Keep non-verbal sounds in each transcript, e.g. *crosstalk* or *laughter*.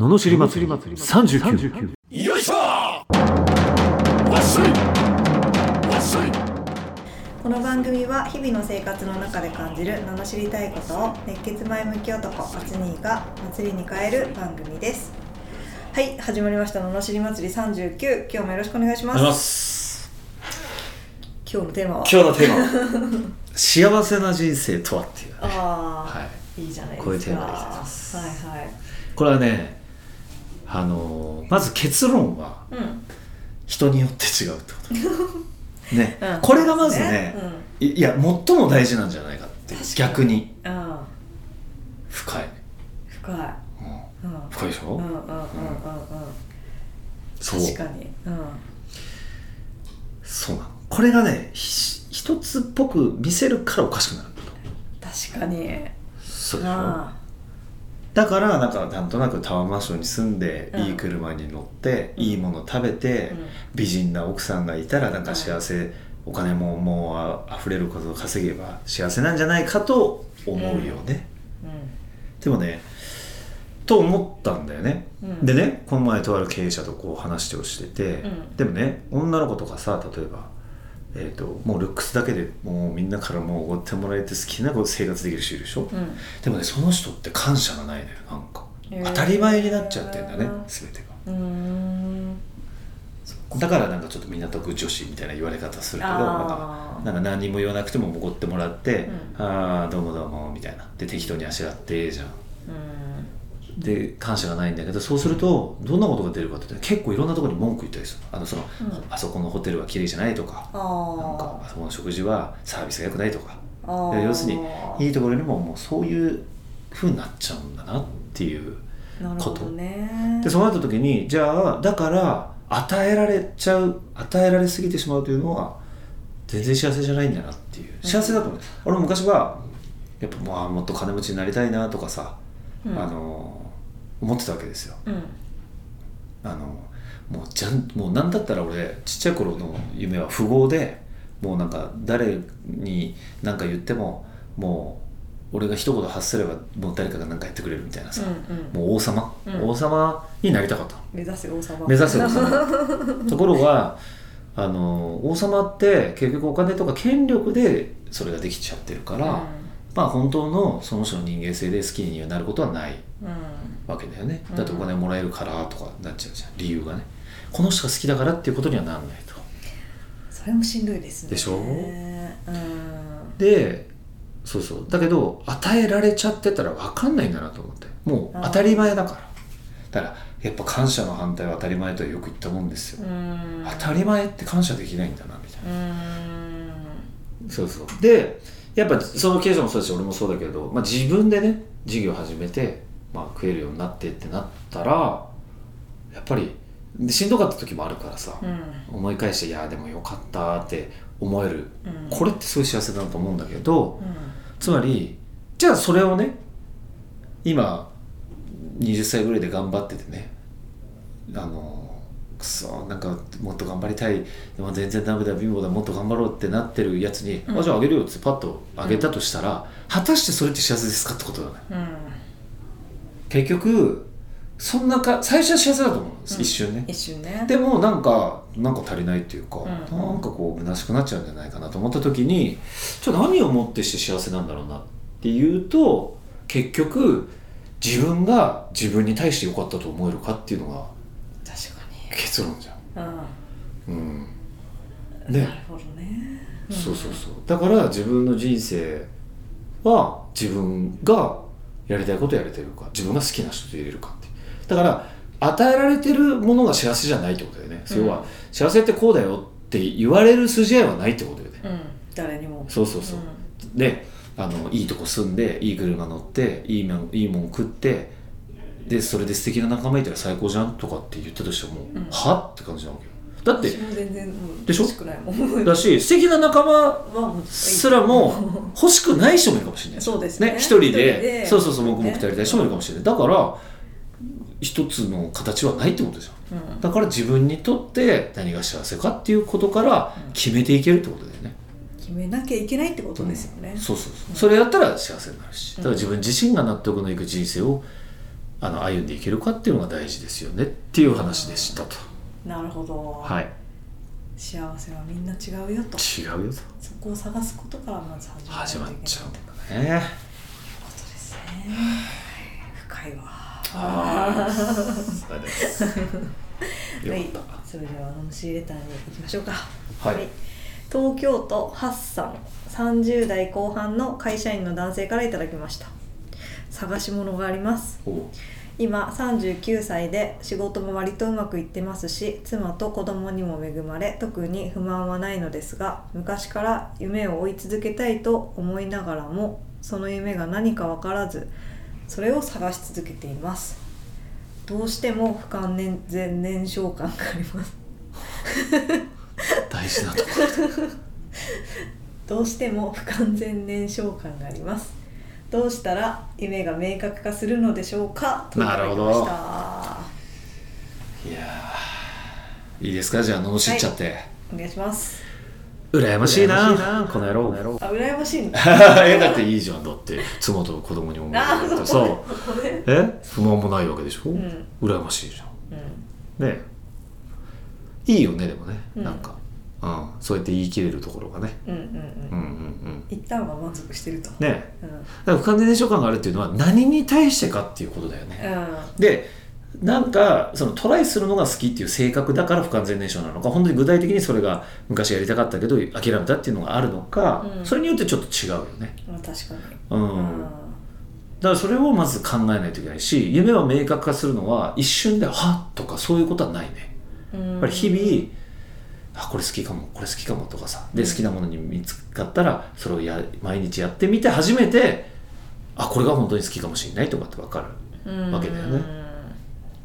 ののしり祭り。39よいしょこの番組は日々の生活の中で感じる罵りたいことを熱血前向き男アツニーが祭りに変える番組です。はい始まりました。罵り祭り39今日もよろしくお願いします。今日のテーマは？今日のテーマ幸せな人生とはっていうね。ああ、はい。い、いじゃないですか。こういうテーマでございます。はいはい。これはねあのまず結論はうん。人によって違うってこと。*laughs* ね、うん。これがまずねそうですねいいや最も大事なんじゃないかって逆に。あ深い、あ深い。うん。うん。深いでしょ、うんうんうんうんうん。そう。確かに。うん。そうなの。これがねひ一つっぽく見せるからおかしくなるんだと。確かに。そうでしょ？あだからなんかなんとなくタワーマンションに住んで、うんいい車に乗って、うん。いいもの食べて、うん。美人な奥さんがいたらなんか幸せ、お金ももうあ溢れることを稼げば幸せなんじゃないかと思うよね、うでもねと思ったんだよね、うん。でねこの前とある経営者とこう話をしてて、うん。でもね女の子とかさ例えばえー、ともうルックスだけでもうみんなからもうおごってもらえて好きなこと生活できる人いるでしょ、んうん。でもねその人って感謝がないのよなんか。へー。当たり前になっちゃってんだよね全てが。うーん。だからなんかちょっと港区女子みたいな言われ方するけどなんかあーなんか何にも言わなくてもおごってもらって「うああどうもどうも」みたいな。で適当にあしらってええじゃんうんで感謝がないんだけどそうするとどんなことが出るかって結構いろんなところに文句言ったりする。のあのその、うん。あそこのホテルは綺麗じゃないとか。あなんかあそこの食事はサービスが良くないとか。要するにいいところにももうそういうふうになっちゃうんだなっていうなるほどね。でそうなった時にじゃあだから与えられちゃう与えられすぎてしまうというのは全然幸せじゃないんだなっていう。幸せだと思う、俺も昔はやっぱまあもっと金持ちになりたいなとかさ、うん。あの思ってたわけですよ。うん。あのもうじゃんもう何だったら俺ちっちゃい頃の夢は富豪でもうなんか誰に何か言ってももう俺が一言発すればもう誰かが何かやってくれるみたいなさ、うんうん。もう王様、うん。王様になりたかった。の目指せ王様。目指せ王様。*laughs* ところがあの王様って結局お金とか権力でそれができちゃってるから、まあ本当のその人の人間性で好きになることはない。うんうんわけだよね。うん。だってお金もらえるからとかなっちゃうじゃん。理由がね。この人が好きだからっていうことにはなんないと。それもしんどいですね。でしょ？うん。でそうそう。だけど与えられちゃってたら分かんないんだなと思って。もう当たり前だから。だからやっぱ感謝の反対は当たり前とはよく言ったもんですよ、うん。当たり前って感謝できないんだなみたいな。うん。そうそう。でやっぱその経営者もそうだし俺もそうだけど、まあ、自分でね事業始めて、まあ、食えるようになってってなったらやっぱりでしんどかった時もあるからさ、うん。思い返していやでもよかったって思える、うん。これってすごい幸せだなと思うんだけど、うん。つまりじゃあそれをね今20歳ぐらいで頑張っててねあのくそなんかもっと頑張りたい。でも全然ダメだ貧乏だもっと頑張ろうってなってるやつに、うん。あじゃああげるよってパッとあげたとしたら、果たしてそれって幸せですかってことだね。うん結局そんなか最初は幸せだと思うんです、うん。一瞬ね。一瞬ね。でもなんかなんか足りないっていうか、ん。なんかこう虚しくなっちゃうんじゃないかなと思った時にじゃあ何をもってして幸せなんだろうなっていうと結局自分が自分に対して良かったと思えるかっていうのが確か結論じゃん。にうん、うん。ね。なるほどね。そうそうそう。だから自分の人生は自分がやりたいことやれてるか自分が好きな人と入れるかって。だから与えられてるものが幸せじゃないってことだよね、うん。要は幸せってこうだよって言われる筋合いはないってことだよね、うん。誰にも。そうそうそう、であのいいとこ住んでいい車乗っていいもんいいもん食ってでそれで素敵な仲間いたら最高じゃんとかって言ったとしても、うん。は？って感じなわけよだって全然うんでしょ欲しくないもん。だし素敵な仲間すらも *laughs* 欲しくない人もいるかもしれないそうですね。一人で。一人で。そうそうそう黙々とやりたい人もいるかもしれない。だから一つの形はないってことじゃん。うん。だから自分にとって何が幸せかっていうことから決めていけるってことだよね、決めなきゃいけないってことですよね。そうそうそう。それやったら幸せになるし。だから自分自身が納得のいく人生をあの歩んでいけるかっていうのが大事ですよねっていう話でしたとなるほど、はい。幸せはみんな違うよと。違うよと。そこを探すことからまず始始まっちゃうんだねことですね。深いわ。ああそうです。よはい。かった、それレターに行きましょうか。はい。東京都ハッサン30代後半の会社員の男性からいただきました。探し物があります。おう今39歳で仕事も割とうまくいってますし妻と子供にも恵まれ特に不満はないのですが昔から夢を追い続けたいと思いながらもその夢が何か分からずそれを探し続けています。どうしても不完全燃焼感があります。大事なとこ *laughs* どうしても不完全燃焼感がありますどうしたら夢が明確化するのでしょうか？といただきましたいやーいいですか？じゃあ罵っちゃって、お願いします。羨ましいな。この野郎。あ羨ましいんだ *laughs* えだっていいじゃんだって。妻と子供にも恵まれてさえ？不満もないわけでしょ、ん。羨ましいじゃうん。んねいいよねでもね、うん。なんか、うん、そうやって言い切れるところがね。うんうんうん。うんうんうん。一旦は満足してると。ね。うん。だから不完全燃焼感があるっていうのは何に対してかっていうことだよね、うでなんかそのトライするのが好きっていう性格だから不完全燃焼なのか本当に具体的にそれが昔やりたかったけど諦めたっていうのがあるのか、うん。それによってちょっと違うよね。んまあ確かに。うん、だからそれをまず考えないといけないし夢は明確化するのは一瞬ではっとかそういうことはないね。うん。やっぱり日々あこれ好きかもこれ好きかもとかさ。で好きなものに見つかったらそれをや々日やってみて初めてあこれが本当に好きかもしれないとかって分かるうん。わけだよね。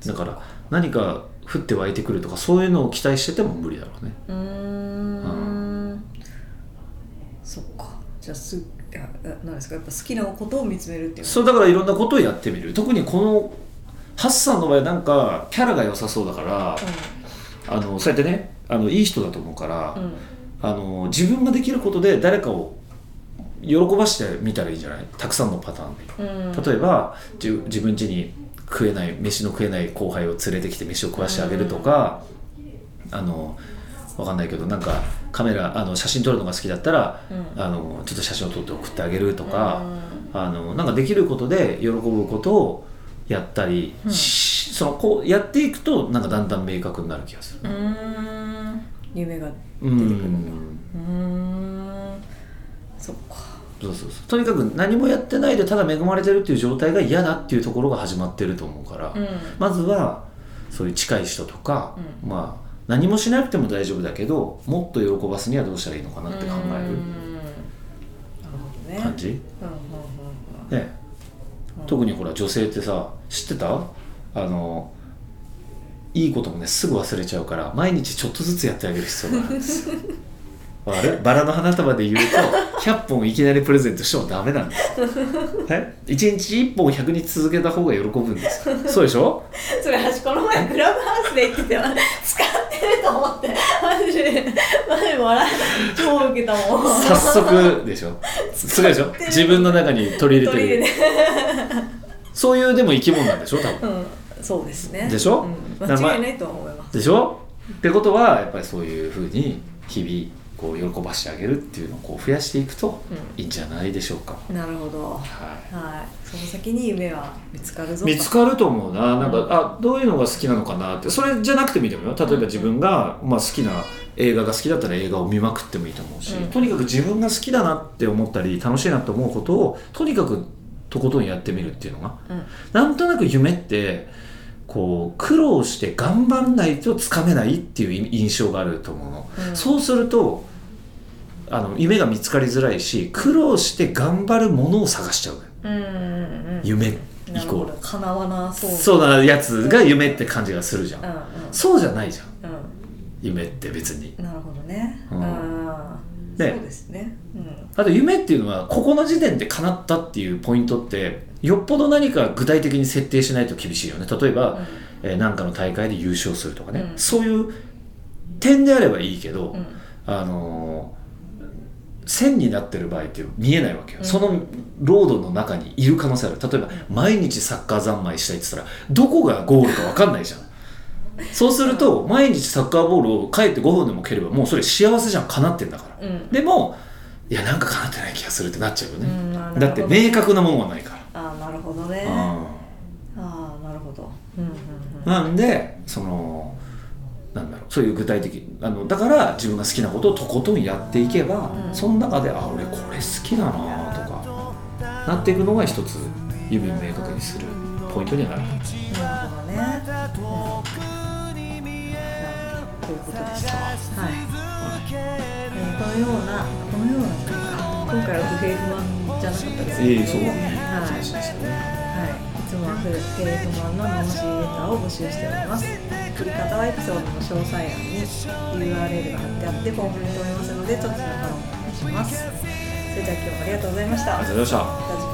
だから何か降って湧いてくるとかそういうのを期待してても無理だろうね。うーん。そっか。じゃあすいやえ何ですか？やっぱ好きなことを見つめるっていうそうだからいろんなことをやってみる。特にこのハッサンの場合なんかキャラが良さそうだからあのそうやってねあのいい人だと思うから、うん。うんあの自分ができることで誰かを喜ばしてみたらいいんじゃない？たくさんのパターンうん。例えばじゅ自分家に食えない飯の食えない後輩を連れてきて飯を食わしてあげるとか、あのわかんないけどなんかカメラあの写真撮るのが好きだったら、うん。あのちょっと写真を撮って送ってあげるとか、あのなんかできることで喜ぶことをやったり、うん。しそのこうやっていくとなんかだんだん明確になる気がする。うーん夢がう出てくるんだ。んうーん。そっか。そうそうそう。とにかく何もやってないでただ恵まれてるっていう状態が嫌だっていうところが始まってると思うから、うん。まずはそういう近い人とか、うん。まあ何もしなくても大丈夫だけどもっと喜ばすにはどうしたらいいのかなって考える感じ、ね。特にほら女性ってさ知ってた？あのいいこともねすぐ忘れちゃうから毎日ちょっとずつやってあげる必要があるんですよ。*laughs* あれ？バラの花束で言うと100本いきなりプレゼントしてもダメなんです。よえ？1日1本100日続けた方が喜ぶんです。よそうでしょ？それ私この前クラブハウスで言ってて使ってると思って。マジでマジで笑い超ウケたもん。早速でしょ？すごいでしょ？自分の中に取り入れてる。そういうでも生き物なんでしょ？多分。うんそうですね。でしょ？うん、間違いないとは思います。でしょ？ってことはやっぱりそういうふうに日々こう喜ばしてあげるっていうのをこう増やしていくとういいんじゃないでしょうか、なるほど。ははい。その先に夢は見つかるぞい、見つかると思うな。なんか、あどういうのが好きなのかなって。それじゃなくてもいいと思うよ。例えば自分が、まあ、好きな映画が好きだったら映画を見まくってもいいと思うし、うん。とにかく自分が好きだなって思ったり楽しいなと思うことをとにかくとことんやってみるっていうのが。うん。なんとなく夢ってこう苦労して頑張らないとつかめないっていう印象があると思うの、うん。そうするとあの夢が見つかりづらいし苦労して頑張るものを探しちゃううんうんうん夢イコール。かなわなそう。そうなやつが夢って感じがするじゃん、うんうん。そうじゃないじゃん。う夢って別に。んなるほどね。うん。あそうですね。うん。あと夢っていうのはここの時点で叶ったっていうポイントってよっぽど何か具体的に設定しないと厳しいよね。例えば、えーなんかの大会で優勝するとかね、うん。そういう点であればいいけど、うん。あのー線になってる場合って見えないわけよ、そのロードの中にいる可能性ある。例えば毎日サッカー三昧したいって言ったらどこがゴールか分かんないじゃん。*laughs* そうすると毎日サッカーボールを帰って5分でも蹴ればもうそれ幸せじゃん。叶ってんだから、うん。でもいやなんか叶ってない気がするってなっちゃうよね、だって明確なものはないから、どね。うん。ああなるほど。うんうんうん。なんでそのなんだろう。そういう具体的あのだから自分が好きなことをとことんやっていけば、うん。その中であ俺これ好きだなとかなっていくのが一つ夢を明確にするポイントにはなるなるほどね、うん、ということでした。はい、えーこのようなこのようないか今回は不平不満じゃなかったですええそう。だねはい。はい、いつもは不平不満の罵りレターを募集しております。送り方はエピソードの詳細欄に URL が貼ってあってフォームに留めますのでちょっとそのフォローお願いします。それでは今日もありがとうございました。ありがとうございました